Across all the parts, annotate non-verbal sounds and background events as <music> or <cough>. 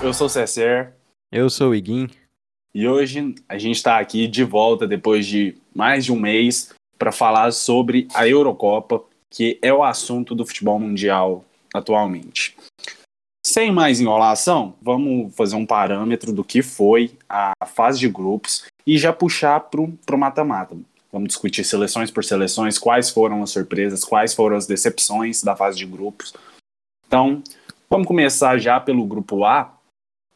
Eu sou o Cesser. Eu sou o Iguin. E hoje a gente está aqui de volta depois de mais de um mês para falar sobre a Eurocopa, que é o assunto do futebol mundial atualmente. Sem mais enrolação, vamos fazer um parâmetro do que foi a fase de grupos e já puxar para o mata-mata. Vamos discutir seleções por seleções, quais foram as surpresas, quais foram as decepções da fase de grupos. Então, vamos começar já pelo grupo A,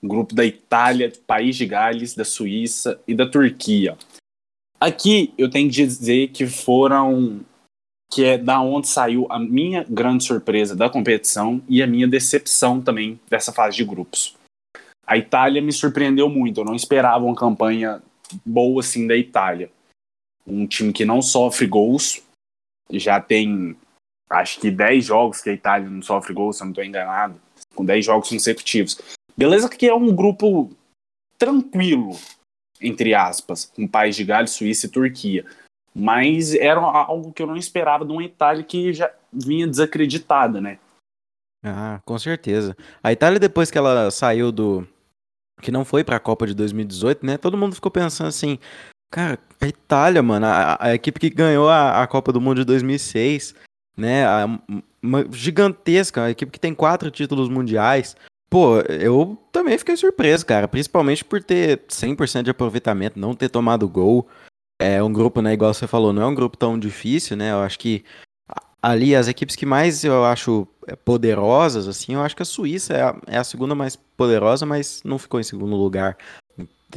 grupo da Itália, País de Gales, da Suíça e da Turquia. Aqui eu tenho que dizer que foram que é da onde saiu a minha grande surpresa da competição e a minha decepção também dessa fase de grupos. A Itália me surpreendeu muito, eu não esperava uma campanha boa assim da Itália. Um time que não sofre gols, já tem acho que 10 jogos que a Itália não sofre gols, se eu não estou enganado, com 10 jogos consecutivos. Beleza que é um grupo tranquilo, entre aspas, com País de Gales, Suíça e Turquia. Mas era algo que eu não esperava de uma Itália que já vinha desacreditada, né? Ah, com certeza. A Itália, depois que ela saiu do. que não foi para a Copa de 2018, né? Todo mundo ficou pensando assim. Cara, a Itália, mano, a, a equipe que ganhou a, a, Copa do Mundo de 2006, né? A, uma gigantesca, a equipe que tem quatro títulos mundiais. Pô, eu também fiquei surpreso, cara. Principalmente por ter 100% de aproveitamento, não ter tomado gol. É um grupo, né, igual você falou, não é um grupo tão difícil, né? Eu acho que ali as equipes que mais eu acho é, poderosas, assim, eu acho que a Suíça é a, é a segunda mais poderosa, mas não ficou em segundo lugar.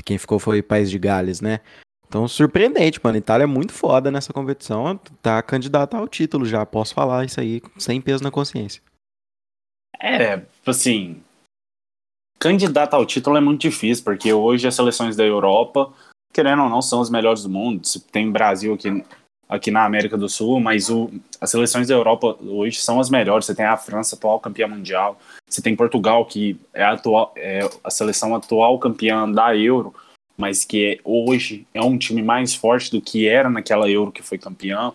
Quem ficou foi País de Gales, né? Então, surpreendente, mano. Itália é muito foda nessa competição. Tá candidata ao título já. Posso falar isso aí sem peso na consciência. É, assim, candidato ao título é muito difícil, porque hoje as seleções da Europa, querendo ou não, são as melhores do mundo. Tem Brasil aqui, aqui na América do Sul, mas o, as seleções da Europa hoje são as melhores. Você tem a França, atual campeã mundial. Você tem Portugal, que é a, atual, é a seleção atual campeã da Euro, mas que é, hoje é um time mais forte do que era naquela Euro que foi campeã.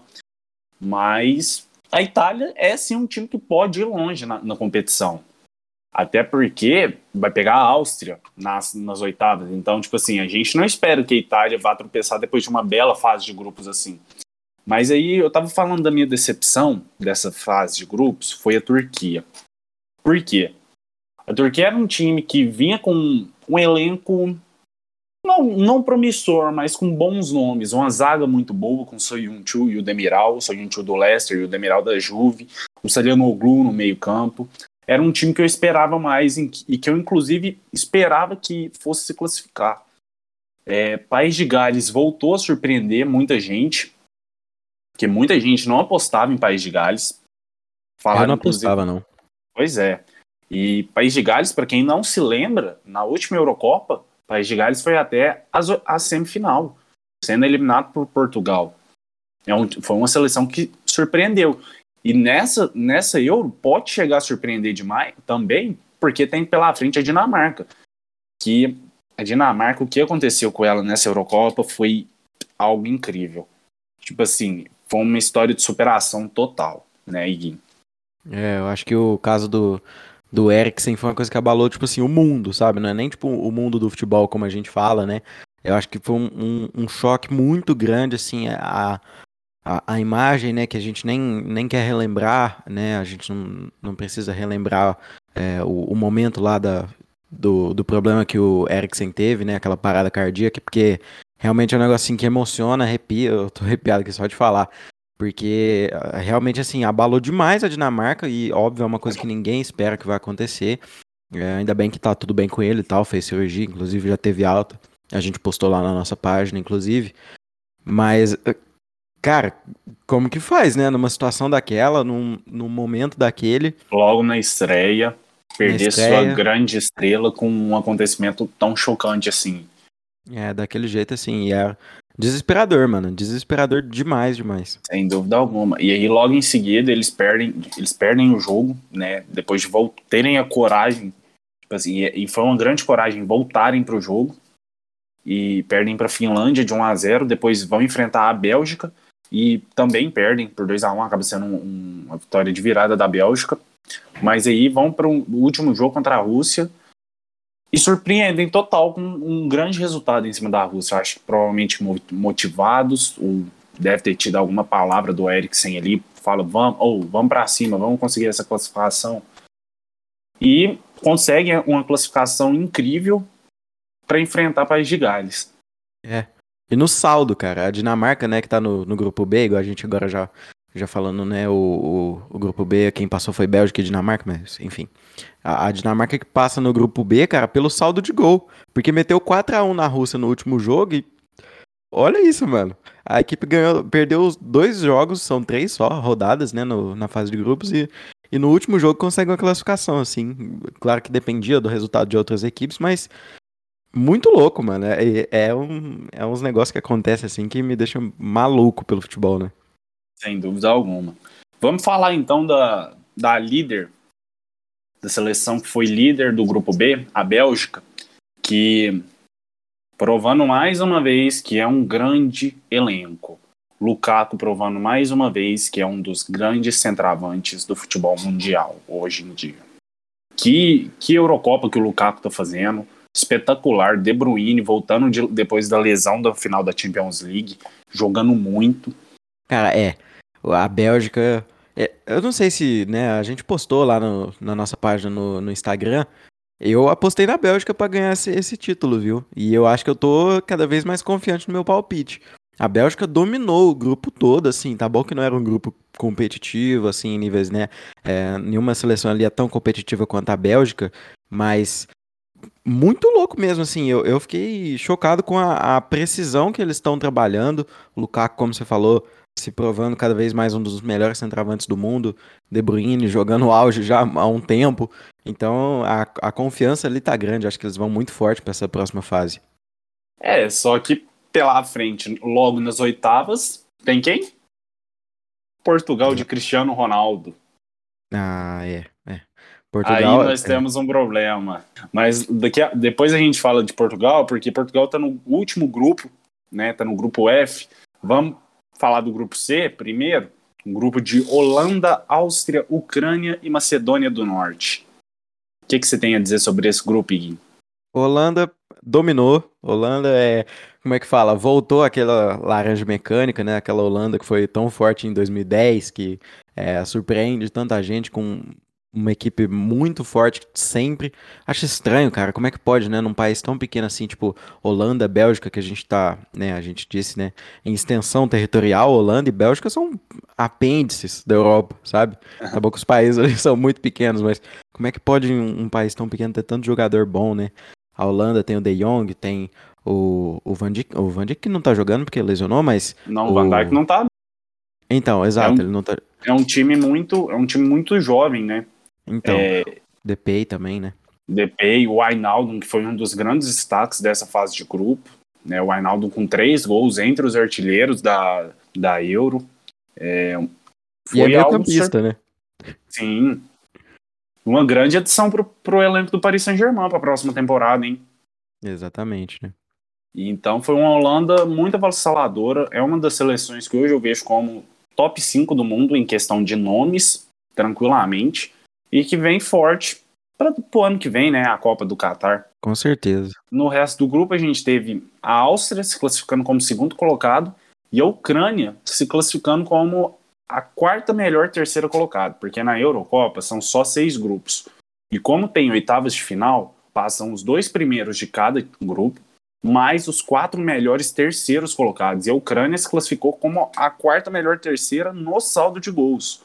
Mas a Itália é sim um time que pode ir longe na, na competição. Até porque vai pegar a Áustria nas, nas oitavas. Então, tipo assim, a gente não espera que a Itália vá tropeçar depois de uma bela fase de grupos assim. Mas aí eu tava falando da minha decepção dessa fase de grupos, foi a Turquia. Por quê? A Turquia era um time que vinha com um elenco não, não promissor, mas com bons nomes. Uma zaga muito boa com o Soyuncu e o Demiral, o Soyuncu do Leicester e o Demiral da Juve, o Salianoglu no meio campo era um time que eu esperava mais e que eu, inclusive, esperava que fosse se classificar. É, País de Gales voltou a surpreender muita gente, porque muita gente não apostava em País de Gales. Falaram, eu não apostava, não. Pois é. E País de Gales, para quem não se lembra, na última Eurocopa, País de Gales foi até a, semifinal, sendo eliminado por Portugal. É um, foi uma seleção que surpreendeu. E nessa, nessa Euro pode chegar a surpreender demais também, porque tem pela frente a Dinamarca. Que a Dinamarca, o que aconteceu com ela nessa Eurocopa foi algo incrível. Tipo assim, foi uma história de superação total, né, Iguin? É, eu acho que o caso do, do Eriksen foi uma coisa que abalou, tipo assim, o mundo, sabe? Não é nem tipo o mundo do futebol como a gente fala, né? Eu acho que foi um, um, um choque muito grande, assim, a, a, a, imagem, né, que a gente nem, nem quer relembrar, né, a gente não, não precisa relembrar é, o, o, momento lá da, do, do problema que o Eriksen teve, né, aquela parada cardíaca, porque realmente é um negócio assim que emociona, arrepia, eu tô arrepiado aqui só de falar, porque ah, realmente, assim, abalou demais a Dinamarca e, óbvio, é uma coisa que ninguém espera que vai acontecer, é, ainda bem que tá tudo bem com ele e tal, fez cirurgia, inclusive já teve alta, a gente postou lá na nossa página, inclusive, mas Cara, como que faz, né? Numa situação daquela, num, num momento daquele. Logo na estreia, perder na estreia, sua grande estrela com um acontecimento tão chocante assim. É, daquele jeito assim. E é desesperador, mano. Desesperador demais, demais. Sem dúvida alguma. E aí, logo em seguida, eles perdem, eles perdem o jogo, né? Depois de terem a coragem. Tipo assim, e foi uma grande coragem voltarem pro jogo. E perdem para Finlândia de 1 a 0 Depois vão enfrentar a Bélgica e também perdem por 2 a 1 acaba sendo um, uma vitória de virada da Bélgica. Mas aí vão para o último jogo contra a Rússia e surpreendem total com um grande resultado em cima da Rússia. Acho que provavelmente motivados, ou deve ter tido alguma palavra do Eriksen ali, fala, vamos, ou vamos para cima, vamos conseguir essa classificação. E conseguem uma classificação incrível para enfrentar o País de Gales. É. E no saldo, cara, a Dinamarca, né, que tá no, no grupo B, igual a gente agora já já falando, né, o, o, o, grupo B, quem passou foi Bélgica e Dinamarca, mas enfim. A, a, Dinamarca que passa no grupo B, cara, pelo saldo de gol. Porque meteu 4 a 1 na Rússia no último jogo e. Olha isso, mano. A equipe ganhou, perdeu os dois jogos, são três só, rodadas, né, no, na fase de grupos, e, e no último jogo consegue uma classificação, assim. Claro que dependia do resultado de outras equipes, mas muito louco, mano. É, é, um, é uns negócios que acontecem assim que me deixam maluco pelo futebol, né? Sem dúvida alguma. Vamos falar então da, da líder da seleção que foi líder do grupo B, a Bélgica, que provando mais uma vez que é um grande elenco. Lukaku provando mais uma vez que é um dos grandes centravantes do futebol mundial hoje em dia. Que, que Eurocopa que o Lukaku tá fazendo, espetacular. De Bruyne voltando de, depois da lesão da final da Champions League, jogando muito. Cara, é a Bélgica. É, eu não sei se, né, a gente postou lá no, na nossa página no, no Instagram. Eu apostei na Bélgica para ganhar esse, esse, título, viu? E eu acho que eu tô cada vez mais confiante no meu palpite. A Bélgica dominou o grupo todo, assim, tá bom que não era um grupo competitivo, assim, em níveis, né? É, nenhuma seleção ali é tão competitiva quanto a Bélgica, mas muito louco mesmo, assim. Eu, eu fiquei chocado com a, a precisão que eles estão trabalhando. O Lukaku, como você falou, se provando cada vez mais um dos melhores centravantes do mundo, De Bruyne jogando auge já há um tempo. Então a, a confiança ali tá grande, acho que eles vão muito forte para essa próxima fase. É, só que pela frente, logo nas oitavas, tem quem? Portugal de Cristiano Ronaldo. Ah, é, é. Portugal, Aí nós é. temos um problema. Mas daqui a, depois a gente fala de Portugal, porque Portugal tá no último grupo, né? Tá no grupo F. Vamos falar do grupo C primeiro, um grupo de Holanda, Áustria, Ucrânia e Macedônia do Norte. O que, que você tem a dizer sobre esse grupo, Iguin? Holanda dominou. Holanda é, como é que fala? Voltou aquela laranja mecânica, né? Aquela Holanda que foi tão forte em 2010 que é, surpreende tanta gente com uma equipe muito forte sempre. Acho estranho, cara, como é que pode, né, num país tão pequeno assim, tipo Holanda, Bélgica, que a gente tá, né, a gente disse, né, em extensão territorial, Holanda e Bélgica são apêndices da Europa, sabe? Tá bom que os países ali <laughs> são muito pequenos, mas como é que pode um, um país tão pequeno ter tanto jogador bom, né? A Holanda tem o De Jong, tem o, o Van Dijk, o Van Dijk não tá jogando porque lesionou, mas... Não, o Van Dijk não tá. Então, exato, é um, ele não tá... É um time muito, é um time muito jovem, né? Então, é, Depay também, né? Depay, o Ainaldo, que foi um dos grandes destaques dessa fase de grupo. Né, o Ainaldo com três gols entre os artilheiros da, da Euro. É, foi e é meio campista, né? Sim. Uma grande adição pro, pro elenco do Paris Saint-Germain para a próxima temporada, hein? Exatamente, né? Então foi uma Holanda muito avassaladora. É uma das seleções que hoje eu vejo como top 5 do mundo em questão de nomes, tranquilamente e que vem forte para o ano que vem, né? A Copa do Catar. Com certeza. No resto do grupo, a gente teve a Áustria se classificando como segundo colocado e a Ucrânia se classificando como a quarta melhor terceira colocada, porque na Eurocopa são só seis grupos. E como tem oitavas de final, passam os dois primeiros de cada grupo, mais os quatro melhores terceiros colocados. E a Ucrânia se classificou como a quarta melhor terceira no saldo de gols.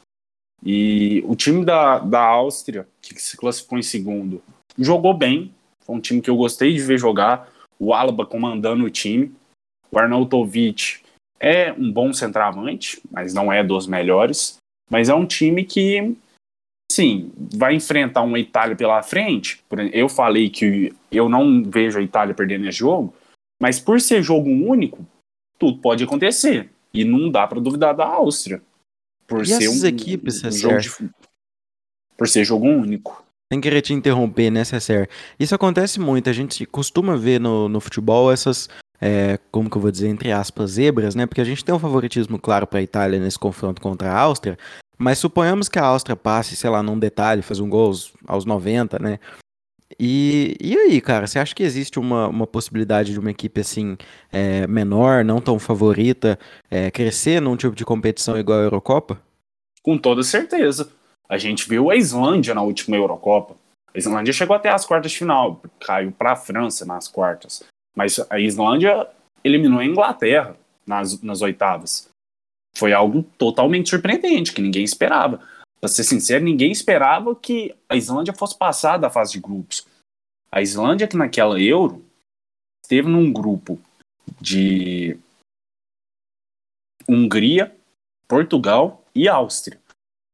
E o time da, da Áustria, que se classificou em segundo, jogou bem. Foi um time que eu gostei de ver jogar. O Alaba comandando o time. O Arnautovic é um bom centroavante, mas não é dos melhores. Mas é um time que, sim, vai enfrentar uma Itália pela frente. Eu falei que eu não vejo a Itália perdendo esse jogo, mas por ser jogo único, tudo pode acontecer. E não dá para duvidar da Áustria. Por e ser um, equipes, um jogo de, por ser jogo único. Sem querer te interromper, né, César? Isso acontece muito. A gente costuma ver no, no futebol essas, é, como que eu vou dizer, entre aspas, zebras, né? Porque a gente tem um favoritismo claro para a Itália nesse confronto contra a Áustria. Mas suponhamos que a Áustria passe, sei lá, num detalhe, faz um gol aos, aos 90, né? E, e aí, cara, você acha que existe uma, uma possibilidade de uma equipe assim é, menor, não tão favorita, é, crescer num tipo de competição igual a Eurocopa? Com toda certeza. A gente viu a Islândia na última Eurocopa. A Islândia chegou até as quartas de final, caiu para a França nas quartas. Mas a Islândia eliminou a Inglaterra nas, nas oitavas. Foi algo totalmente surpreendente, que ninguém esperava. Para ser sincero, ninguém esperava que a Islândia fosse passar da fase de grupos. A Islândia, que naquela Euro, esteve num grupo de Hungria, Portugal e Áustria.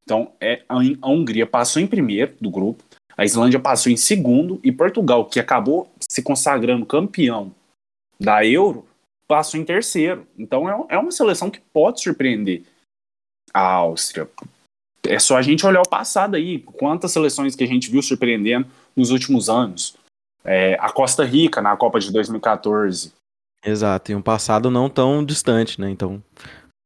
Então, é, a Hungria passou em primeiro do grupo, a Islândia passou em segundo e Portugal, que acabou se consagrando campeão da Euro, passou em terceiro. Então, é, é uma seleção que pode surpreender a Áustria. É só a gente olhar o passado aí, quantas seleções que a gente viu surpreendendo nos últimos anos. É, a Costa Rica na Copa de 2014. Exato, e um passado não tão distante, né? Então,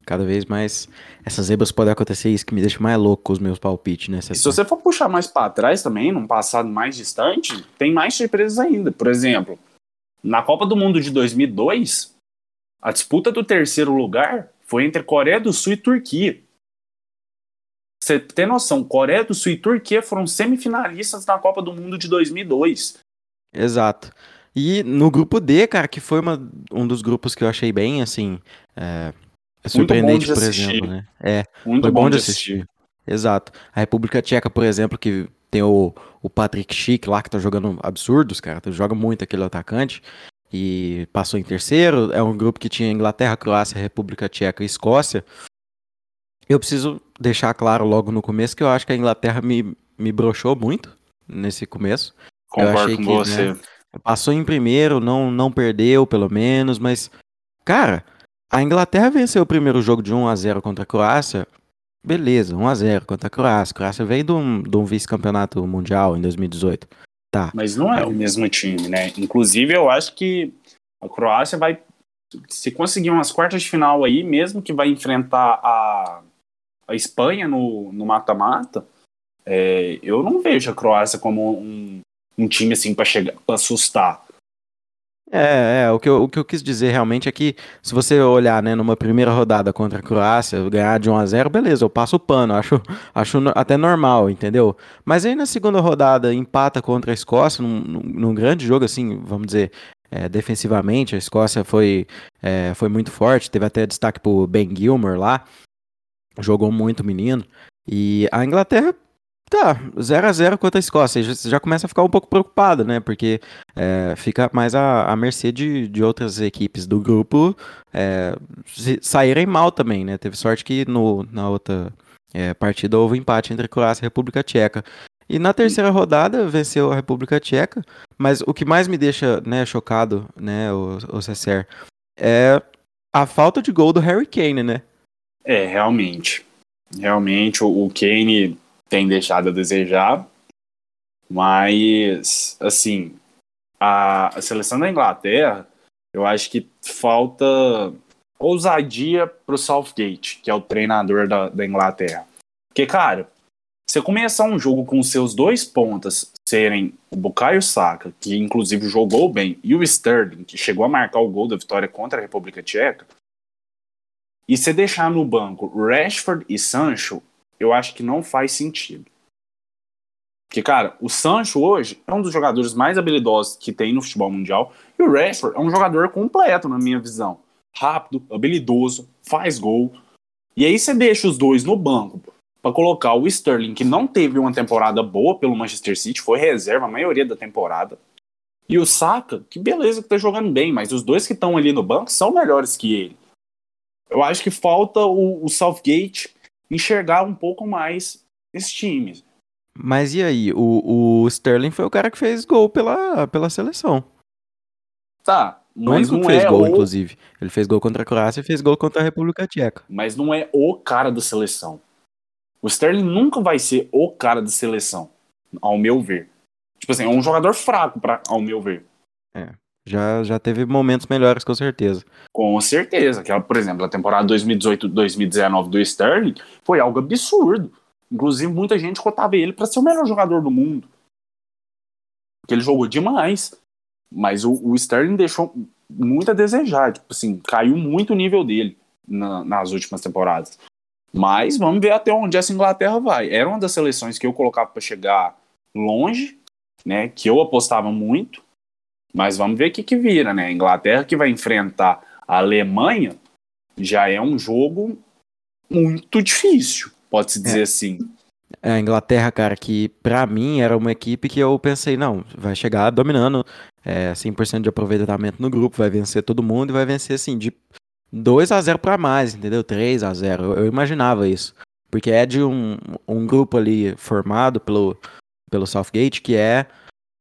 Cada vez mais essas zebras podem acontecer, isso que me deixa mais louco com os meus palpites, né? Se você for puxar mais para trás também, num passado mais distante, tem mais surpresas ainda. Por exemplo, na Copa do Mundo de 2002, a disputa do terceiro lugar foi entre Coreia do Sul e Turquia. Você tem noção, Coreia do Sul e Turquia foram semifinalistas na Copa do Mundo de 2002. Exato. E no grupo D, cara, que foi uma, um dos grupos que eu achei bem, assim, é, é surpreendente, por exemplo, né? É, Muito foi bom, bom de assistir. assistir. Exato. A República Tcheca, por exemplo, que tem o, o Patrick Schick lá, que tá jogando absurdos, cara. Joga muito aquele atacante. E passou em terceiro. É um grupo que tinha Inglaterra, Croácia, República Tcheca e Escócia. Eu preciso deixar claro logo no começo que eu acho que a Inglaterra me, me broxou muito nesse começo. Concordo eu achei com que, você. Né, passou em primeiro, não, não perdeu, pelo menos, mas, cara, a Inglaterra venceu o primeiro jogo de 1 a 0 contra a Croácia. Beleza, 1 a 0 contra a Croácia. A Croácia veio de um, de um vice-campeonato mundial em 2018. Tá. Mas não é o mesmo time, né? Inclusive, eu acho que a Croácia vai. Se conseguir umas quartas de final aí, mesmo que vai enfrentar a, a Espanha no mata-mata, é, eu não vejo a Croácia como um, um time assim para chegar para assustar. É, é o, que eu, o que eu quis dizer realmente é que se você olhar, né, numa primeira rodada contra a Croácia, ganhar de 1 a 0 beleza, eu passo o pano, acho, acho até normal, entendeu? Mas aí na segunda rodada empata contra a Escócia, num, num grande jogo, assim, vamos dizer, é, defensivamente, a Escócia foi, é, foi muito forte, teve até destaque pro Ben Gilmore lá, jogou muito menino, e a Inglaterra Tá, 0 a 0 contra a Escócia. Você já começa a ficar um pouco preocupado, né? Porque é, fica mais à, à mercê de, de outras equipes do grupo é, saírem mal também, né? Teve sorte que no, na outra é, partida houve empate entre Croácia e República Tcheca. E na terceira rodada venceu a República Tcheca, mas o que mais me deixa né, chocado, né, o, o Cesser, é a falta de gol do Harry Kane, né? É, realmente. Realmente, o, o Kane tem deixado a desejar, mas, assim, a, a seleção da Inglaterra, eu acho que falta ousadia pro Southgate, que é o treinador da, da Inglaterra. Porque, cara, você começar um jogo com seus dois pontas serem o Bukayo Saka, que inclusive jogou bem, e o Sterling, que chegou a marcar o gol da vitória contra a República Tcheca, e você deixar no banco Rashford e Sancho, eu acho que não faz sentido. Porque, cara, o Sancho hoje é um dos jogadores mais habilidosos que tem no futebol mundial. E o Rashford é um jogador completo, na minha visão. Rápido, habilidoso, faz gol. E aí você deixa os dois no banco para colocar o Sterling, que não teve uma temporada boa pelo Manchester City, foi reserva a maioria da temporada. E o Saka, que beleza que tá jogando bem, mas os dois que estão ali no banco são melhores que ele. Eu acho que falta o, o Southgate enxergar um pouco mais esse time. Mas e aí? O, o Sterling foi o cara que fez gol pela, pela seleção. Tá, mas não fez é gol, o... inclusive. Ele fez gol contra a Croácia e fez gol contra a República Tcheca. Mas não é o cara da seleção. O Sterling nunca vai ser o cara da seleção, ao meu ver. Tipo assim, é um jogador fraco, pra, ao meu ver. É. Já, já teve momentos melhores, com certeza. Com certeza. Que, por exemplo, a temporada 2018-2019 do Sterling foi algo absurdo. Inclusive, muita gente cotava ele para ser o melhor jogador do mundo. porque ele jogou demais. Mas o, o Sterling deixou muito a desejar, tipo assim, caiu muito o nível dele na, nas últimas temporadas. Mas vamos ver até onde essa Inglaterra vai. Era uma das seleções que eu colocava para chegar longe, né? Que eu apostava muito. Mas vamos ver o que, que vira, né? A Inglaterra que vai enfrentar a Alemanha já é um jogo muito difícil, pode-se dizer é. assim. É, a Inglaterra, cara, que para mim era uma equipe que eu pensei, não, vai chegar dominando é, 100% de aproveitamento no grupo, vai vencer todo mundo e vai vencer assim, de 2 a 0 para mais, entendeu? 3 a 0 eu, eu, imaginava isso. Porque é de um, um grupo ali formado pelo, pelo Southgate, que é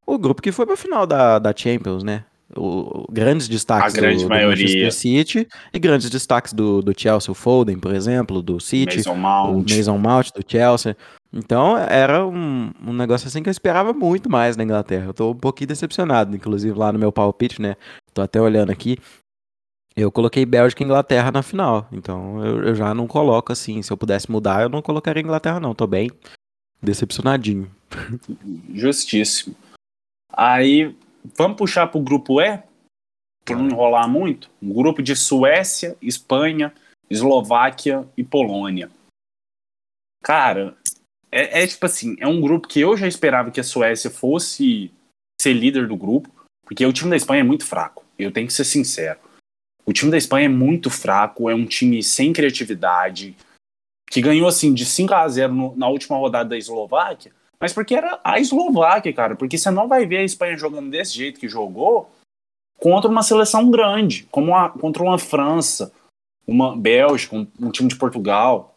o grupo que foi pra final da, da Champions, né? O, grandes destaques a grande do, maioria. do Manchester City e grandes destaques do, do Chelsea, o Foden, por exemplo, do City, Mason Mount. o Mason Mount do Chelsea. Então era um, um negócio assim que eu esperava muito mais na Inglaterra. Eu tô um pouquinho decepcionado, inclusive lá no meu palpite, né? Tô até olhando aqui. Eu coloquei Bélgica e Inglaterra na final. Então eu, eu já não coloco assim. Se eu pudesse mudar, eu não colocaria Inglaterra, não. Tô bem decepcionadinho. Justíssimo. Aí vamos puxar pro grupo E, por não enrolar muito. Um grupo de Suécia, Espanha, Eslováquia e Polônia. Cara, é, é, tipo assim, é um grupo que eu já esperava que a Suécia fosse ser líder do grupo, porque o time da Espanha é muito fraco. Eu tenho que ser sincero. O time da Espanha é muito fraco, é um time sem criatividade, que ganhou assim de 5 a 0 no, na última rodada da Eslováquia, mas porque era a Eslováquia, cara, porque você não vai ver a Espanha jogando desse jeito que jogou contra uma seleção grande, como a, contra uma França, uma Bélgica, um, um time de Portugal.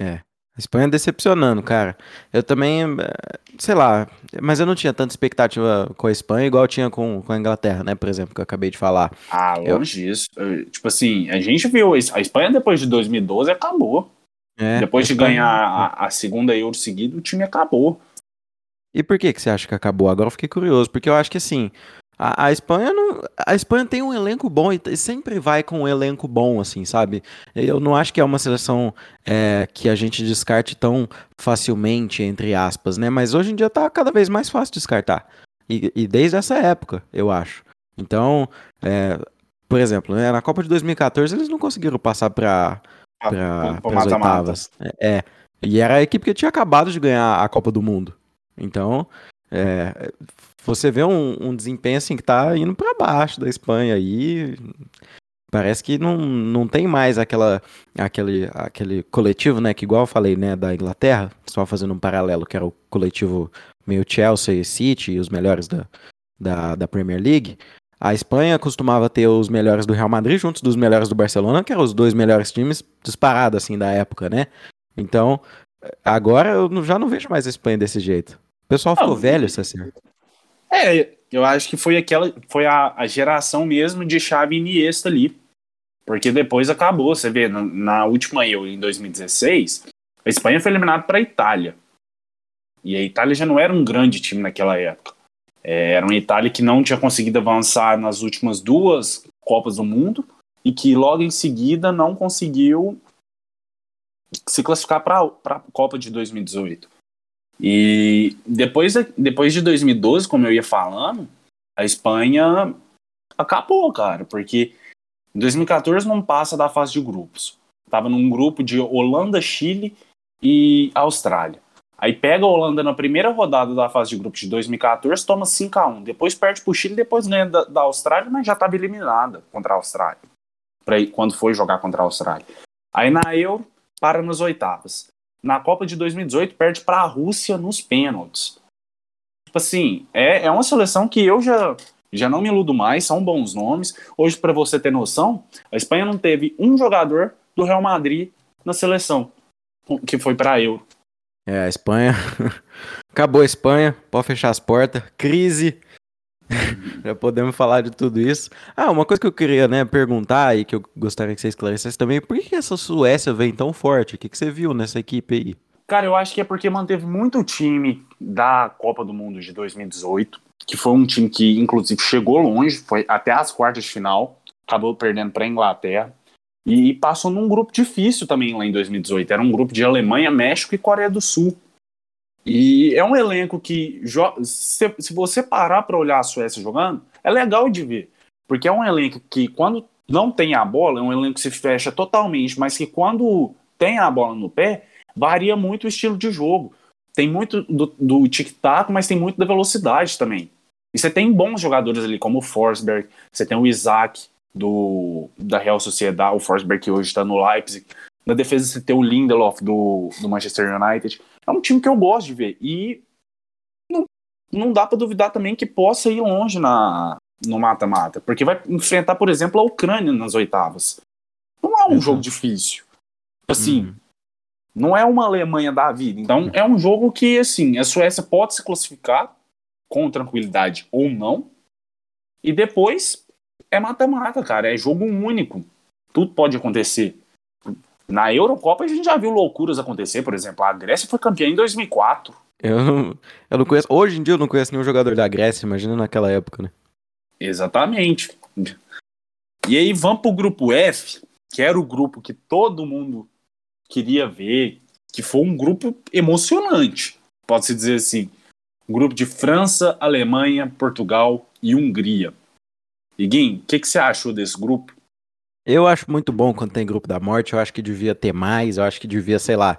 É. A Espanha decepcionando, cara. Eu também, eh, sei lá, mas eu não tinha tanta expectativa com a Espanha igual eu tinha com, com a Inglaterra, né, por exemplo, que eu acabei de falar. Ah, longe eu... disso. Tipo assim, a gente viu, a Espanha depois de 2012 acabou. É, depois de ganhar a, a segunda Euro seguida, o time acabou. E por que, que você acha que acabou? Agora eu fiquei curioso, porque eu acho que assim, a, a, Espanha não, a Espanha tem um elenco bom e sempre vai com um elenco bom, assim, sabe? Eu não acho que é uma seleção é, que a gente descarte tão facilmente, entre aspas, né? Mas hoje em dia tá cada vez mais fácil descartar. E, e desde essa época, eu acho. Então, é, por exemplo, né, na Copa de 2014 eles não conseguiram passar para para as oitavas. É, é, e era a equipe que tinha acabado de ganhar a Copa do Mundo. Então, é, você vê um, um, desempenho assim que tá indo para baixo da Espanha aí. Parece que não, não tem mais aquela, aquele, aquele coletivo, né? Que igual eu falei, né, da Inglaterra, só fazendo um paralelo, que era o coletivo meio Chelsea e City, e os melhores da, da, da Premier League. A Espanha costumava ter os melhores do Real Madrid juntos dos melhores do Barcelona, que eram os dois melhores times disparados, assim, da época, né? Então, agora eu já não vejo mais a Espanha desse jeito. O pessoal ficou não, velho, Cecília. É, eu acho que foi aquela, foi a, a geração mesmo de Xavi e Iniesta ali. Porque depois acabou, você vê, na, na última Euro, em 2016, a Espanha foi eliminada para a Itália. E a Itália já não era um grande time naquela época. É, era uma Itália que não tinha conseguido avançar nas últimas duas Copas do Mundo e que logo em seguida não conseguiu se classificar para a Copa de 2018. E depois, depois de 2012, como eu ia falando, a Espanha acabou, cara, porque em 2014 não passa da fase de grupos. Tava num grupo de Holanda, Chile e Austrália. Aí pega a Holanda na primeira rodada da fase de grupos de 2014, toma 5 a 1 Depois perde pro Chile, depois ganha da, da Austrália, mas já estava eliminada contra a Austrália. Pra, quando foi jogar contra a Austrália. Aí na Euro, para nas oitavas na Copa de 2018 perde para a Rússia nos pênaltis. Tipo assim, é, é uma seleção que eu já, já não me iludo mais, são bons nomes. Hoje, para você ter noção, a Espanha não teve um jogador do Real Madrid na seleção, que foi para Euro. É, a Espanha. <laughs> Acabou a Espanha, pode fechar as portas. Crise <laughs> Já podemos falar de tudo isso. Ah, uma coisa que eu queria né, perguntar e que eu gostaria que você esclarecesse também, por que essa Suécia vem tão forte? O que, que você viu nessa equipe aí? Cara, eu acho que é porque manteve muito o time da Copa do Mundo de 2018, que foi um time que, inclusive, chegou longe, foi até as quartas de final, acabou perdendo para a Inglaterra, e passou num grupo difícil também lá em 2018. Era um grupo de Alemanha, México e Coreia do Sul. E é um elenco que, se, se você parar para olhar a Suécia jogando, é legal de ver. Porque é um elenco que, quando não tem a bola, é um elenco que se fecha totalmente, mas que quando tem a bola no pé, varia muito o estilo de jogo. Tem muito do, do tic-tac, mas tem muito da velocidade também. E você tem bons jogadores ali, como o Forsberg, você tem o Isaac do, da Real Sociedade, o Forsberg que hoje está no Leipzig. Na defesa você tem o Lindelof do, do Manchester United. É um time que eu gosto de ver. E não, não dá para duvidar também que possa ir longe na, no mata-mata. Porque vai enfrentar, por exemplo, a Ucrânia nas oitavas. Não é um uhum. jogo difícil. Assim, uhum. não é uma Alemanha da vida. Então é um jogo que, assim, a Suécia pode se classificar com tranquilidade ou não. E depois é mata-mata, cara. É jogo único. Tudo pode acontecer. Na Eurocopa a gente já viu loucuras acontecer, por exemplo, a Grécia foi campeã em 2004. Eu não, eu não conheço, hoje em dia eu não conheço nenhum jogador da Grécia, imagina naquela época, né? Exatamente. E aí vamos pro grupo F, que era o grupo que todo mundo queria ver, que foi um grupo emocionante, pode-se dizer assim. Um grupo de França, Alemanha, Portugal e Hungria. E Guim, o que, que você achou desse grupo? Eu acho muito bom quando tem grupo da morte. Eu acho que devia ter mais. Eu acho que devia, sei lá.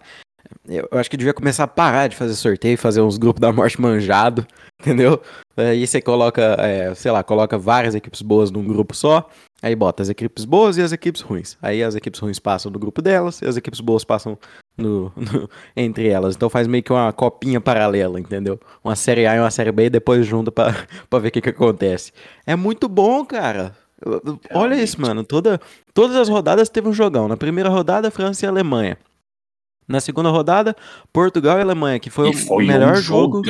Eu acho que devia começar a parar de fazer sorteio, fazer uns grupos da morte manjado, <laughs> entendeu? Aí você coloca, é, sei lá, coloca várias equipes boas num grupo só. Aí bota as equipes boas e as equipes ruins. Aí as equipes ruins passam no grupo delas e as equipes boas passam no, <laughs> no, entre elas. Então faz meio que uma copinha paralela, entendeu? Uma série A e uma série B e depois junta pra, <laughs> pra ver o que, que acontece. É muito bom, cara. Olha isso, mano. Toda, todas as rodadas teve um jogão. Na primeira rodada, França e Alemanha. Na segunda rodada, Portugal e Alemanha, que foi, o melhor um jogo.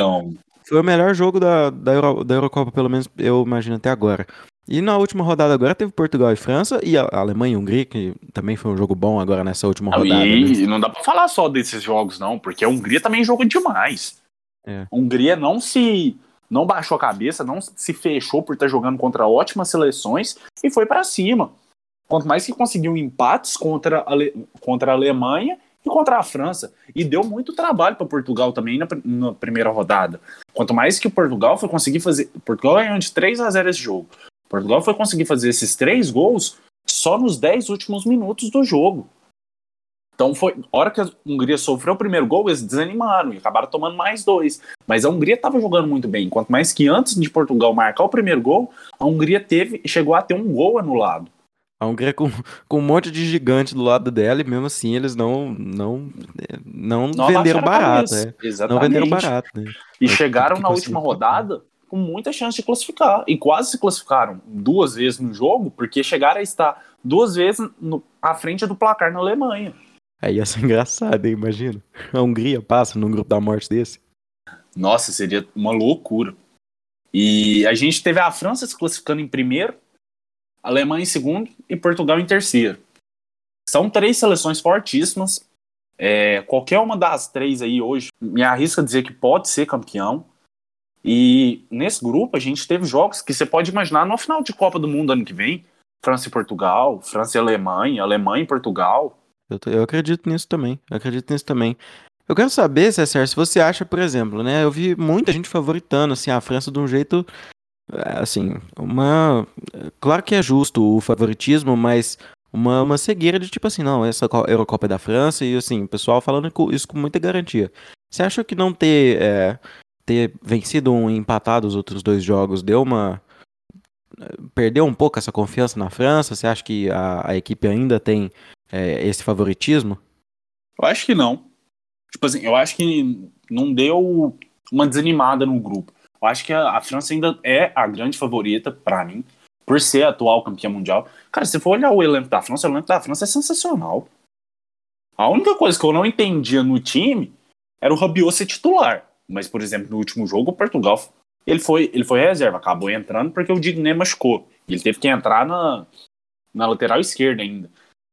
Foi o melhor jogo da, da, Euro, da Eurocopa, pelo menos eu imagino até agora. E na última rodada agora teve Portugal e França e a Alemanha e Hungria, que também foi um jogo bom agora nessa última rodada. E né? não dá pra falar só desses jogos, não, porque a Hungria também jogou demais. É. A Hungria não se não baixou a cabeça, não se fechou por estar jogando contra ótimas seleções e foi para cima. Quanto mais que conseguiu empates contra a, contra a Alemanha e contra a França. E deu muito trabalho para Portugal também na, na, primeira rodada. Quanto mais que Portugal foi conseguir fazer. Portugal ganhou de 3 a 0 esse jogo. Portugal foi conseguir fazer esses três gols só nos 10 últimos minutos do jogo. Então foi. A hora que a Hungria sofreu o primeiro gol, eles desanimaram e acabaram tomando mais dois. Mas a Hungria estava jogando muito bem. Quanto mais que antes de Portugal marcar o primeiro gol, a Hungria teve, chegou a ter um gol anulado. A Hungria com, com um monte de gigante do lado dela, e mesmo assim eles não não não, não venderam barato. É. Exatamente. Não venderam barato. Né? E Mas, chegaram na última rodada com muita chance de classificar. E quase se classificaram duas vezes no jogo, porque chegaram a estar duas vezes no, à frente do placar na Alemanha. Aí ia <laughs> ser engraçado, hein? imagina. A Hungria passa num grupo da morte desse. Nossa, seria uma loucura. E a gente teve a França se classificando em primeiro, a Alemanha em segundo e Portugal em terceiro. São três seleções fortíssimas. É, qualquer uma das três aí hoje me arrisca dizer que pode ser campeão. E nesse grupo a gente teve jogos que você pode imaginar no final de Copa do Mundo ano que vem. França e Portugal, França e Alemanha, Alemanha e Portugal. Eu, eu acredito nisso também. Eu acredito nisso também. Eu quero saber, César, se você acha, por exemplo, né? Eu vi muita gente favoritando assim, a França de um jeito. É, assim, uma. Claro que é justo o favoritismo, mas uma, uma cegueira de tipo assim, não, essa Eurocopa é da França, e assim, o pessoal falando isso com muita garantia. Você acha que não ter, é, ter vencido um empatado os outros dois jogos deu uma. Perdeu um pouco essa confiança na França? Você acha que a, a equipe ainda tem é, esse favoritismo? Eu acho que não. Tipo assim, eu acho que não deu uma desanimada no grupo. Eu acho que a, a França ainda é a grande favorita, para mim, por ser a atual campeã mundial. Cara, se for olhar o elenco da França, o elenco da França é sensacional. A única coisa que eu não entendia no time era o Rabiot ser titular. Mas, por exemplo, no último jogo, o Portugal ele foi, ele foi reserva, acabou entrando porque o Digné machucou. Ele teve que entrar na, na lateral esquerda ainda.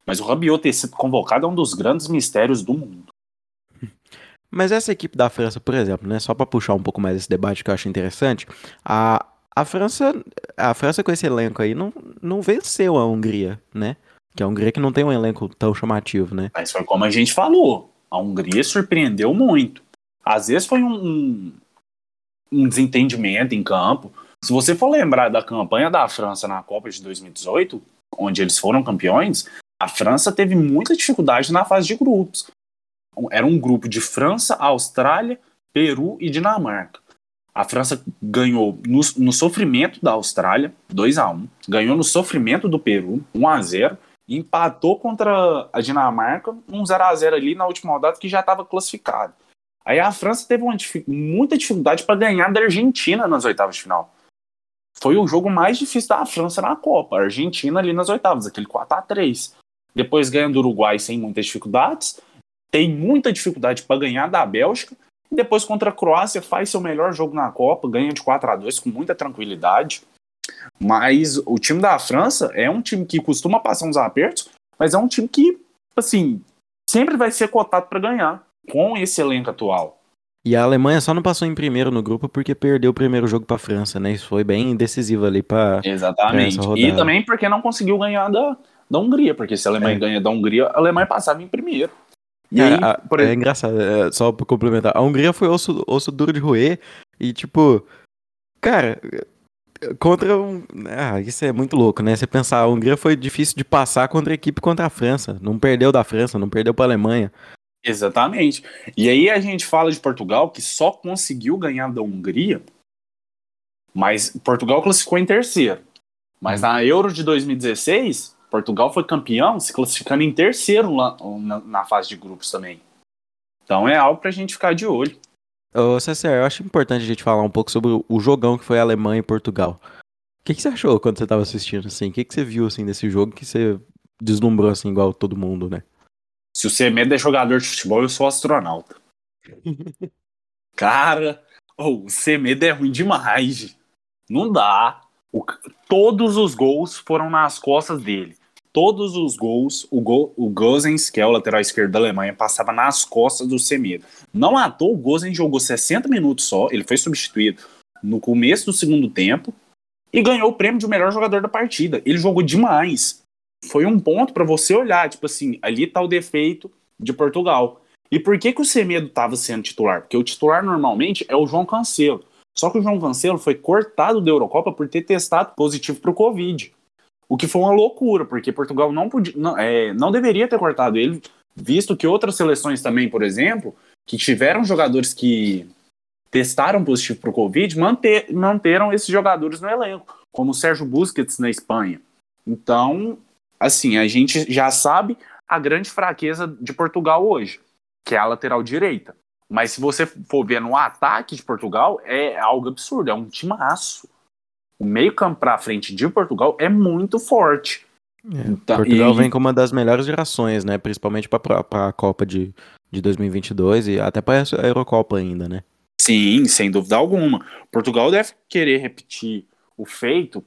Mas o Rabiot ter sido convocado é um dos grandes mistérios do mundo. <laughs> Mas essa equipe da França, por exemplo, né, só para puxar um pouco mais esse debate que eu acho interessante, a, a França, a França com esse elenco aí não, não venceu a Hungria, né? Que a Hungria que não tem um elenco tão chamativo, né? Mas foi como a gente falou, a Hungria surpreendeu muito. Às vezes foi um, um, um desentendimento em campo. Se você for lembrar da campanha da França na Copa de 2018, onde eles foram campeões, a França teve muita dificuldade na fase de grupos. Era um grupo de França, Austrália, Peru e Dinamarca. A França ganhou no, no sofrimento da Austrália, 2 a 1 ganhou no sofrimento do Peru, 1 a 0 e empatou contra a Dinamarca, um 0 a 0 ali na última rodada que já estava classificado. Aí a França teve uma, muita dificuldade para ganhar da Argentina nas oitavas de final. Foi o jogo mais difícil da França na Copa. A Argentina ali nas oitavas, aquele 4 a 3 Depois ganha do Uruguai sem muitas dificuldades. Tem muita dificuldade para ganhar da Bélgica e depois contra a Croácia faz seu melhor jogo na Copa, ganha de 4 a 2 com muita tranquilidade. Mas o time da França é um time que costuma passar uns apertos, mas é um time que, assim, sempre vai ser cotado para ganhar com esse elenco atual. E a Alemanha só não passou em primeiro no grupo porque perdeu o primeiro jogo para a França, né? Isso foi bem decisivo ali para Exatamente. Pra e também porque não conseguiu ganhar da, da Hungria, porque se a Alemanha é. ganha da Hungria, a Alemanha passava em primeiro. E aí, a, por... É engraçado, é, só pra complementar. A Hungria foi osso, osso duro de roer e, tipo, cara, contra um. Ah, isso é muito louco, né? Você pensar, a Hungria foi difícil de passar contra a equipe contra a França. Não perdeu da França, não perdeu pra Alemanha. Exatamente. E aí a gente fala de Portugal que só conseguiu ganhar da Hungria, mas Portugal classificou em terceiro. Mas na Euro de 2016, Portugal foi campeão, se classificando em terceiro lá, na, na, fase de grupos também. Então é algo pra gente ficar de olho. Ô, César, eu acho importante a gente falar um pouco sobre o jogão que foi a Alemanha e Portugal. O que, que você achou quando você estava assistindo, assim? O que, que você viu, assim, desse jogo que você deslumbrou, assim, igual todo mundo, né? Se o Semedo é jogador de futebol, eu sou astronauta. <laughs> Cara, oh, o Semedo é ruim demais. Não dá. O, todos os gols foram nas costas dele. Todos os gols, o, gol, o Gozens, que é o lateral esquerdo da Alemanha, passava nas costas do Semedo. Não à toa, o Gozens jogou 60 minutos só, ele foi substituído no começo do segundo tempo e ganhou o prêmio de melhor jogador da partida. Ele jogou demais. Foi um ponto para você olhar, tipo assim, ali tá o defeito de Portugal. E por que, que o Semedo estava sendo titular? Porque o titular normalmente é o João Cancelo. Só que o João Cancelo foi cortado da Eurocopa por ter testado positivo para o Covid. O que foi uma loucura, porque Portugal não, podia, não, é, não deveria ter cortado ele, visto que outras seleções também, por exemplo, que tiveram jogadores que testaram positivo para o Covid, manter, manteram esses jogadores no elenco, como o Sérgio Busquets na Espanha. Então, assim, a gente já sabe a grande fraqueza de Portugal hoje, que é a lateral direita. Mas se você for ver no ataque de Portugal, é algo absurdo, é um timaço. O meio campo para frente de Portugal é muito forte. É, então, Portugal e... vem com uma das melhores gerações, né? Principalmente para a Copa de, de 2022 e até para a Eurocopa ainda, né? Sim, sem dúvida alguma. Portugal deve querer repetir o feito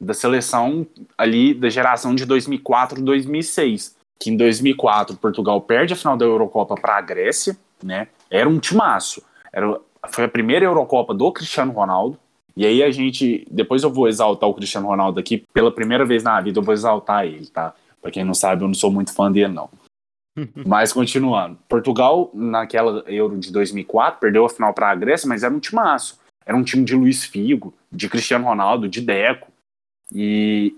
da seleção ali da geração de 2004 2006, que em 2004 Portugal perde a final da Eurocopa para a Grécia, né? Era um timaço. Era, foi a primeira Eurocopa do Cristiano Ronaldo. E aí a gente. Depois eu vou exaltar o Cristiano Ronaldo aqui. Pela primeira vez na vida eu vou exaltar ele, tá? Pra quem não sabe, eu não sou muito fã dele, não. <laughs> mas continuando. Portugal, naquela Euro de 2004, perdeu a final para a Grécia, mas era um timaço. Era um time de Luiz Figo, de Cristiano Ronaldo, de Deco. E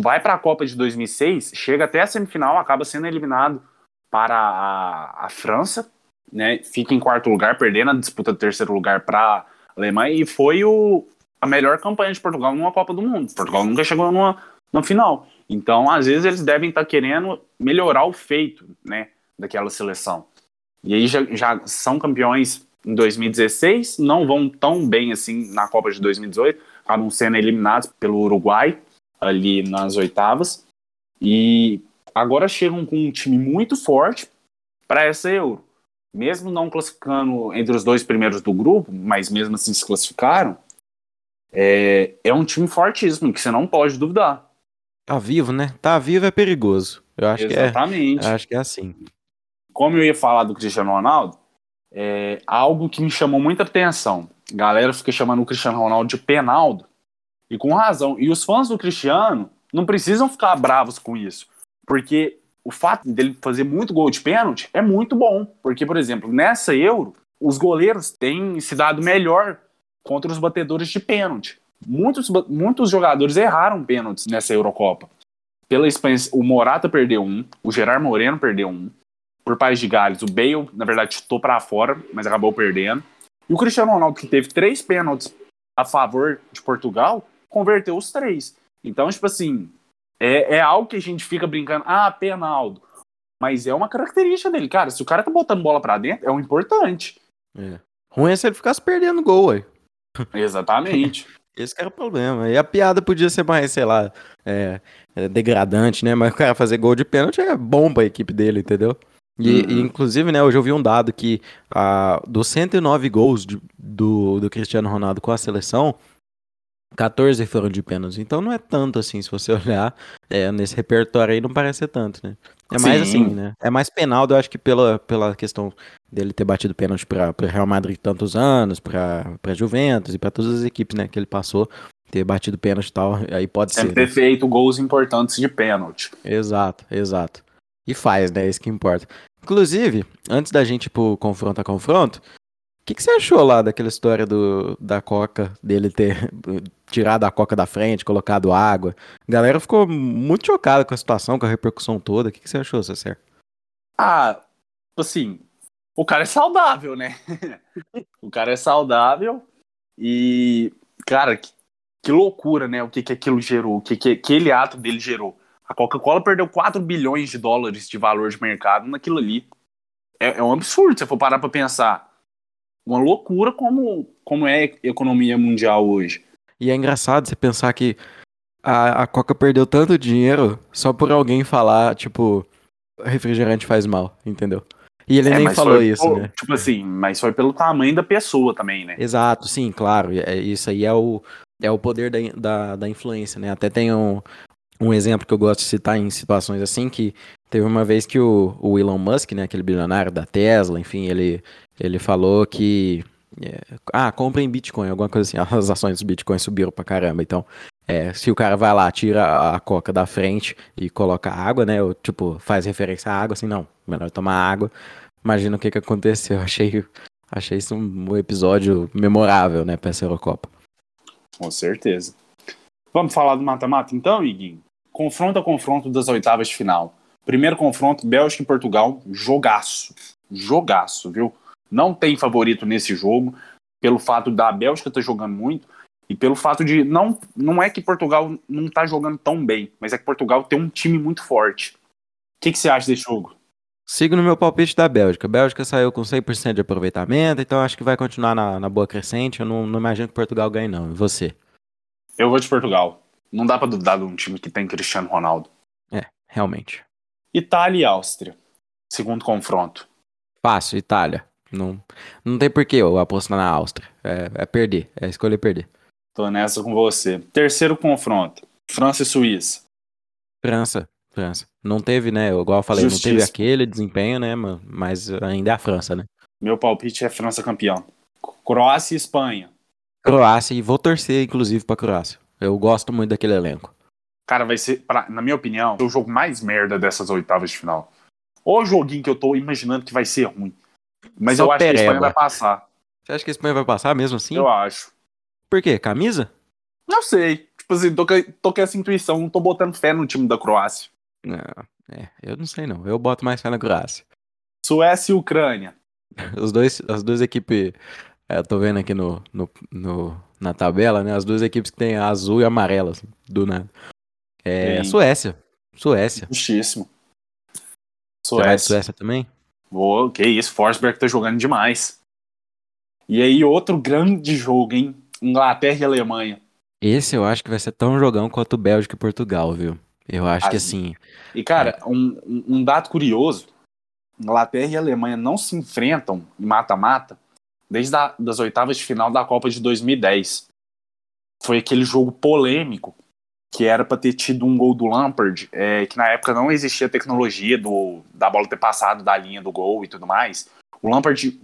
vai para a Copa de 2006, chega até a semifinal, acaba sendo eliminado para a, a França né, fica em quarto lugar, perdendo a disputa do terceiro lugar para a Alemanha, e foi o, a melhor campanha de Portugal numa Copa do Mundo. Portugal nunca chegou numa, numa final. Então, às vezes, eles devem estar tá querendo melhorar o feito né, daquela seleção. E aí já, já são campeões em 2016, não vão tão bem assim na Copa de 2018, acabam sendo eliminados pelo Uruguai ali nas oitavas. E agora chegam com um time muito forte para essa Euro mesmo não classificando entre os dois primeiros do grupo, mas mesmo assim se classificaram, é, é um time fortíssimo que você não pode duvidar. Tá vivo, né? Tá vivo é perigoso. Eu acho Exatamente. que é. Acho que é assim. Como eu ia falar do Cristiano Ronaldo, é algo que me chamou muita atenção. A galera fica chamando o Cristiano Ronaldo de Penaldo. E com razão. E os fãs do Cristiano não precisam ficar bravos com isso. Porque o fato dele fazer muito gol de pênalti é muito bom. Porque, por exemplo, nessa Euro, os goleiros têm se dado melhor contra os batedores de pênalti. Muitos, muitos jogadores erraram pênaltis nessa Eurocopa. Pela Espanha, o Morata perdeu um, o Gerard Moreno perdeu um. Por País de Gales, o Bale, na verdade, chutou para fora, mas acabou perdendo. E o Cristiano Ronaldo, que teve três pênaltis a favor de Portugal, converteu os três. Então, tipo assim, é, é algo que a gente fica brincando. Ah, Penaldo. Mas é uma característica dele. Cara, se o cara tá botando bola para dentro, é o um importante. É. Ruim é se ele ficasse perdendo gol, ué. <laughs> <laughs> Exatamente. Esse era o problema. E a piada podia ser mais, sei lá, é, é degradante, né? Mas o cara fazer gol de pênalti é bom pra equipe dele, entendeu? E, uhum. e, inclusive, né, hoje eu vi um dado que ah, dos 109 gols de, do, do Cristiano Ronaldo com a seleção, 14 foram de pênalti. Então não é tanto assim, se você <laughs> olhar é, nesse repertório aí, não parece ser tanto, né? É mais Sim. assim, né? É mais penal, eu acho que pela, pela questão dele ter batido pênalti para o Real Madrid tantos anos, para Juventus e para todas as equipes, né, que ele passou, ter batido pênalti e tal, aí pode Sempre ser. ter né? feito gols importantes de pênalti. Exato, exato. E faz, né? Isso que importa. Inclusive, antes da gente ir pro confronto a confronto, o que, que, você achou lá daquela história do, da Coca, dele ter tirado a Coca da frente, colocado água? A galera ficou muito chocada com a situação, com a repercussão toda. O que, que você achou, César? Ah, assim, o cara é saudável, né? <laughs> o cara é saudável e, cara, que, que loucura, né? O que, que aquilo gerou, o que, que aquele ato dele gerou. A Coca-Cola perdeu 4 bilhões de dólares de valor de mercado naquilo ali. É, é um absurdo se for parar pra pensar uma loucura como, como é a economia mundial hoje. E é engraçado você pensar que a, a Coca perdeu tanto dinheiro só por alguém falar, tipo, refrigerante faz mal, entendeu? E ele é, nem falou foi, isso, né? Tipo assim, mas foi pelo tamanho da pessoa também, né? Exato, sim, claro. É, isso aí é o, é o poder da, da, da influência, né? Até tem um, um exemplo que eu gosto de citar em situações assim, que teve uma vez que o, o Elon Musk, né, aquele bilionário da Tesla, enfim, ele ele falou que. É, ah, compra em Bitcoin, alguma coisa assim. <laughs> As ações do Bitcoin subiram pra caramba. Então, é, se o cara vai lá, tira a coca da frente e coloca água, né? Ou, tipo, faz referência à água, assim, não, melhor tomar água. Imagina o que que aconteceu. <laughs> Achei, achei isso um episódio memorável, né, pra essa Eurocopa. Com certeza. Vamos falar do mata-mata então, Iguinho? Confronto a confronto das oitavas de final. Primeiro confronto, Bélgica e Portugal, jogaço. Jogaço, viu? Não tem favorito nesse jogo, pelo fato da Bélgica estar tá jogando muito e pelo fato de não não é que Portugal não está jogando tão bem, mas é que Portugal tem um time muito forte. O que, que você acha desse jogo? Sigo no meu palpite da Bélgica. A Bélgica saiu com 100% de aproveitamento, então acho que vai continuar na, na boa crescente. Eu não, não, imagino que Portugal ganhe, não. E você? Eu vou de Portugal. Não dá para dudar de um time que tem Cristiano Ronaldo. É, realmente. Itália e Áustria. Segundo confronto. Fácil, Itália. Não, não tem porquê eu apostar na Áustria. É, é perder, é escolher perder. Tô nessa com você. Terceiro confronto: França e Suíça. França, França. Não teve, né? Igual eu falei, Justiça. não teve aquele desempenho, né? Mas ainda é a França, né? Meu palpite é França campeão. Croácia e Espanha. Croácia, e vou torcer, inclusive, pra Croácia. Eu gosto muito daquele elenco. Cara, vai ser, pra, na minha opinião, o jogo mais merda dessas oitavas de final. O joguinho que eu tô imaginando que vai ser ruim. Mas Só eu acho pereba. que a Espanha vai passar. Você acha que a Espanha vai passar mesmo assim? Eu acho. Por quê? Camisa? Não sei. Tipo assim, tô, tô com essa intuição, não tô botando fé no time da Croácia. Não, é, eu não sei não. Eu boto mais fé na Croácia. Suécia e Ucrânia. <laughs> Os dois, as duas equipes. É, eu tô vendo aqui no, no, no, na tabela, né? As duas equipes que tem azul e amarela, assim, do nada. É, Suécia. Suécia. Justíssimo. Suécia. Você vai de Suécia também? Boa, que isso, Forsberg tá jogando demais. E aí, outro grande jogo, hein? Inglaterra e Alemanha. Esse eu acho que vai ser tão jogão quanto Bélgica e Portugal, viu? Eu acho que assim. E cara, é... um, um dado curioso: Inglaterra e Alemanha não se enfrentam em mata-mata desde a, das oitavas de final da Copa de 2010. Foi aquele jogo polêmico que era para ter tido um gol do Lampard, é, que na época não existia tecnologia do, da bola ter passado da linha do gol e tudo mais. O Lampard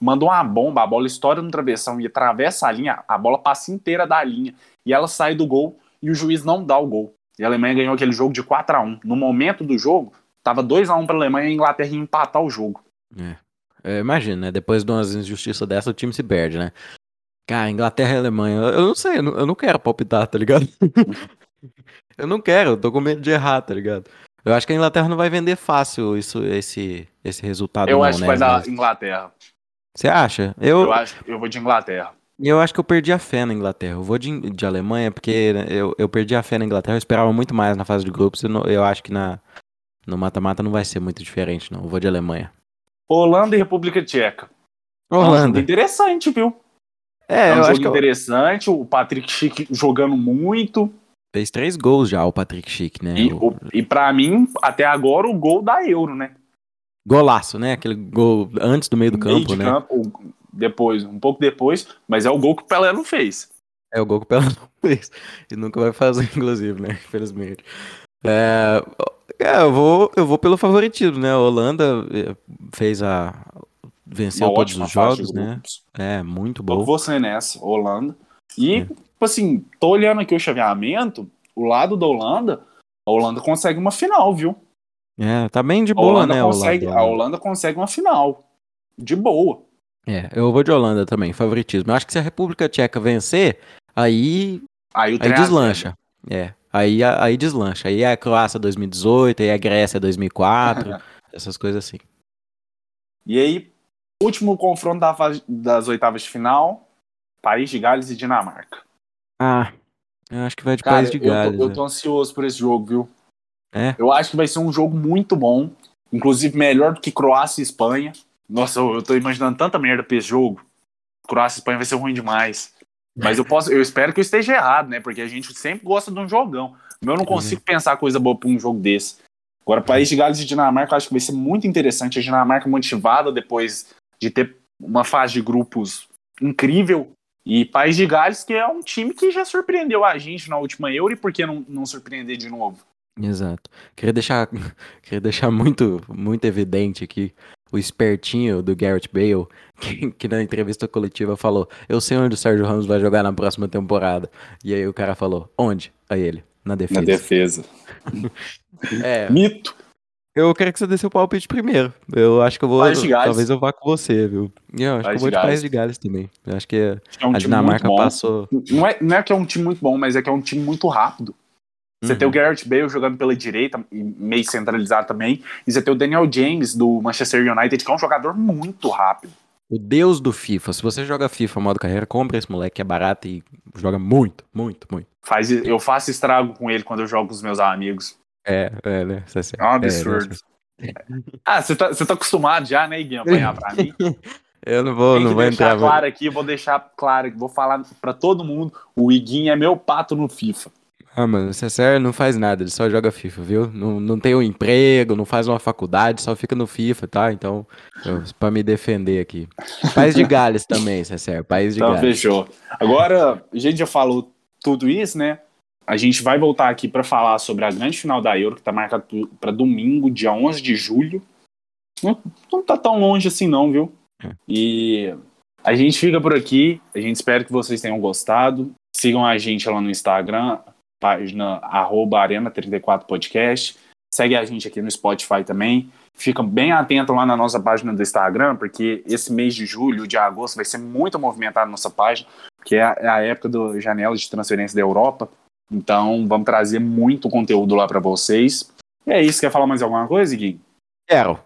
mandou uma bomba, a bola estoura no travessão e atravessa a linha, a bola passa inteira da linha e ela sai do gol e o juiz não dá o gol. E a Alemanha ganhou aquele jogo de 4 a 1 No momento do jogo, tava 2 a 1 para a Alemanha e a Inglaterra ia empatar o jogo. É. eu imagino, né? Depois de umas injustiças dessa, o time se perde, né? Cara, Inglaterra e Alemanha, eu não sei, eu não, eu não quero palpitar, tá ligado? <laughs> eu não quero, eu tô com medo de errar, tá ligado? Eu acho que a Inglaterra não vai vender fácil isso, esse, esse resultado. Eu não, acho né? que vai dar Mas- Inglaterra. Você acha? Eu, Eu acho, eu vou de Inglaterra. eu acho que eu perdi a fé na Inglaterra. Eu vou de, de Alemanha porque né, eu, eu perdi a fé na Inglaterra. Eu esperava muito mais na fase de grupos. Eu, não- eu acho que na, no mata-mata não vai ser muito diferente, não. Eu vou de Alemanha. Holanda e República Tcheca. Holanda. interessante, viu? É, É, um eu acho jogo que eu- interessante, o Patrick Schick jogando muito. fez três gols já o Patrick Schick, né? E, O- e para mim, até agora, o gol da Euro, né? Golaço, né? Aquele gol antes do meio do Meio campo, de né? campo, depois, um pouco depois, mas é o gol que o Pelé não fez. É o gol que o Pelé <laughs> não fez. E nunca vai fazer, <laughs> inclusive, né? Infelizmente. É, é, eu, vou, eu vou pelo favoritismo, né? A Holanda eh, fez a. Venceu Uma todos os jogos, né? É, muito Eu bom. vou ser nessa, Holanda. E, É. tipo assim, tô olhando aqui o chaveamento, o lado da Holanda, a Holanda consegue uma final, viu? É, tá bem de A boa, Holanda, né? a consegue, Holanda. a Holanda consegue uma final. De boa. É, eu vou de Holanda também, favoritismo. Eu acho que se a República Tcheca vencer, aí, Aí aí deslancha. É, aí, aí deslancha. Aí é a Croácia 2018, aí a Grécia 2004, <laughs> essas coisas assim. E aí, último confronto da fase- das oitavas de final, País de Gales e Dinamarca. Ah, eu acho que vai de Cara, País de eu tô- Gales. eu, né? tô ansioso por esse jogo, viu? É? Eu acho que vai ser um jogo muito bom, inclusive melhor do que Croácia e Espanha. Nossa, eu, eu tô imaginando tanta merda pra esse jogo. Croácia e Espanha vai ser ruim demais. Mas eu posso, eu espero que eu esteja errado, né? Porque a gente sempre gosta de um jogão. Mas eu não consigo pensar coisa boa pra um jogo desse. Agora, País de Gales e Dinamarca, eu acho que vai ser muito interessante. A Dinamarca motivada depois de ter uma fase de grupos incrível. E País de Gales, que é um time que já surpreendeu a gente na última Euro, e por que não, não surpreender de novo? Exato. Queria deixar, <laughs> queria deixar muito, muito evidente aqui o espertinho do Garrett Bale, que, que na entrevista coletiva falou: Eu sei onde o Sérgio Ramos vai jogar na próxima temporada. E aí o cara falou: Onde? Aí ele: Na defesa. Na defesa. <laughs> É, Mito. Eu quero que você dê seu palpite primeiro. Eu acho que eu vou. País de Gales. Talvez eu vá com você, viu? Eu acho que eu País vou de de País de Gales também. Eu acho que É um a Dinamarca passou. Não é, não é que é um time muito bom, mas é que é um time muito rápido. Você Uhum. tem o Garrett Bale jogando pela direita, e meio centralizado também. E você tem o Daniel James do Manchester United, que é um jogador muito rápido. O deus do FIFA. Se você joga FIFA modo carreira, compra esse moleque que é barato e joga muito, muito, muito. Faz, eu faço estrago com ele quando eu jogo com os meus amigos. É, é, né? Isso é certo. É um absurdo. <laughs> Ah, você tá, você tá acostumado já, né, Iguinho, apanhar pra mim? <laughs> Eu não vou, não vou deixar entrar. claro aqui, vou deixar claro, vou falar pra todo mundo, o Iguinho é meu pato no FIFA. Ah, mano, o César não faz nada, ele só joga FIFA, viu? Não, não tem um emprego, não faz uma faculdade, só fica no FIFA, tá? Então, pra me defender aqui. País de Gales também, César, País de Então, Gales. fechou. Agora, a gente já falou tudo isso, né? A gente vai voltar aqui para falar sobre a grande final da Euro, que tá marcada para domingo, dia 11 de julho. Não, não tá tão longe assim, não, viu? É. E a gente fica por aqui. A gente espera que vocês tenham gostado. Sigam a gente lá no Instagram, página arroba Arena34podcast. Segue a gente aqui no Spotify também. Fica bem atento lá na nossa página do Instagram, porque esse mês de julho, de agosto, vai ser muito movimentado a nossa página, que é a, é a época do janela de transferência da Europa. Então, vamos trazer muito conteúdo lá para vocês. E é isso. Quer falar mais alguma coisa, Gui? Quero.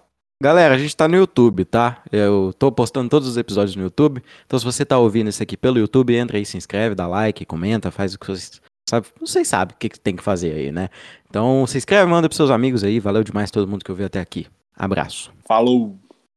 Galera, a gente tá no YouTube, tá? Eu tô postando todos os episódios no YouTube. Então, se você tá ouvindo isso aqui pelo YouTube, entra aí, se inscreve, dá like, comenta, faz o que vocês sabe. Vocês sabem o que, que tem que fazer aí, né? Então, se inscreve, manda pros seus amigos aí. Valeu demais todo mundo que ouviu até aqui. Abraço. Falou!